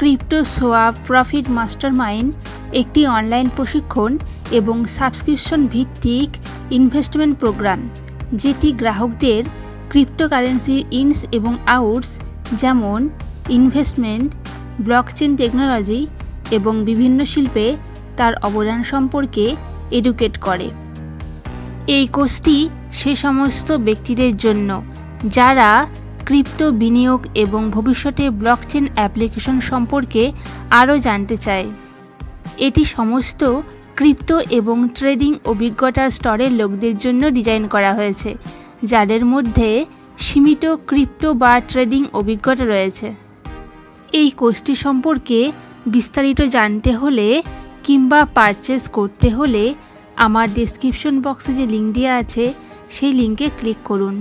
Crypto swap profit mastermind, একটি online প্রশিক্ষণ এবং সাবস্ক্রিপশন ভিত্তিক ইনভেস্টমেন্ট প্রোগ্রাম যেটি গ্রাহকদের ক্রিপ্টোকারেন্সির ইনস এবং আউটস যেমন ইনভেস্টমেন্ট ব্লকচেন টেকনোলজি এবং বিভিন্ন শিল্পে তার অবদান সম্পর্কে এডুকেট করে। এই কোর্সটি সে সমস্ত ব্যক্তিদের জন্য, যারা ক্রিপ্টো বিনিয়োগ এবং ভবিষ্যতে ব্লকচেন অ্যাপ্লিকেশন সম্পর্কে আরও জানতে চায় এটি সমস্ত ক্রিপ্টো এবং ট্রেডিং অভিজ্ঞতার স্তরের লোকদের জন্য ডিজাইন করা হয়েছে, যাদের মধ্যে সীমিত ক্রিপ্টো বা ট্রেডিং অভিজ্ঞতা রয়েছে। এই কোর্সটি সম্পর্কে বিস্তারিত জানতে হলে কিংবা পারচেস করতে হলে আমার ডেসক্রিপশন বক্সে যে লিঙ্ক দেওয়া আছে, সেই লিঙ্কে ক্লিক করুন।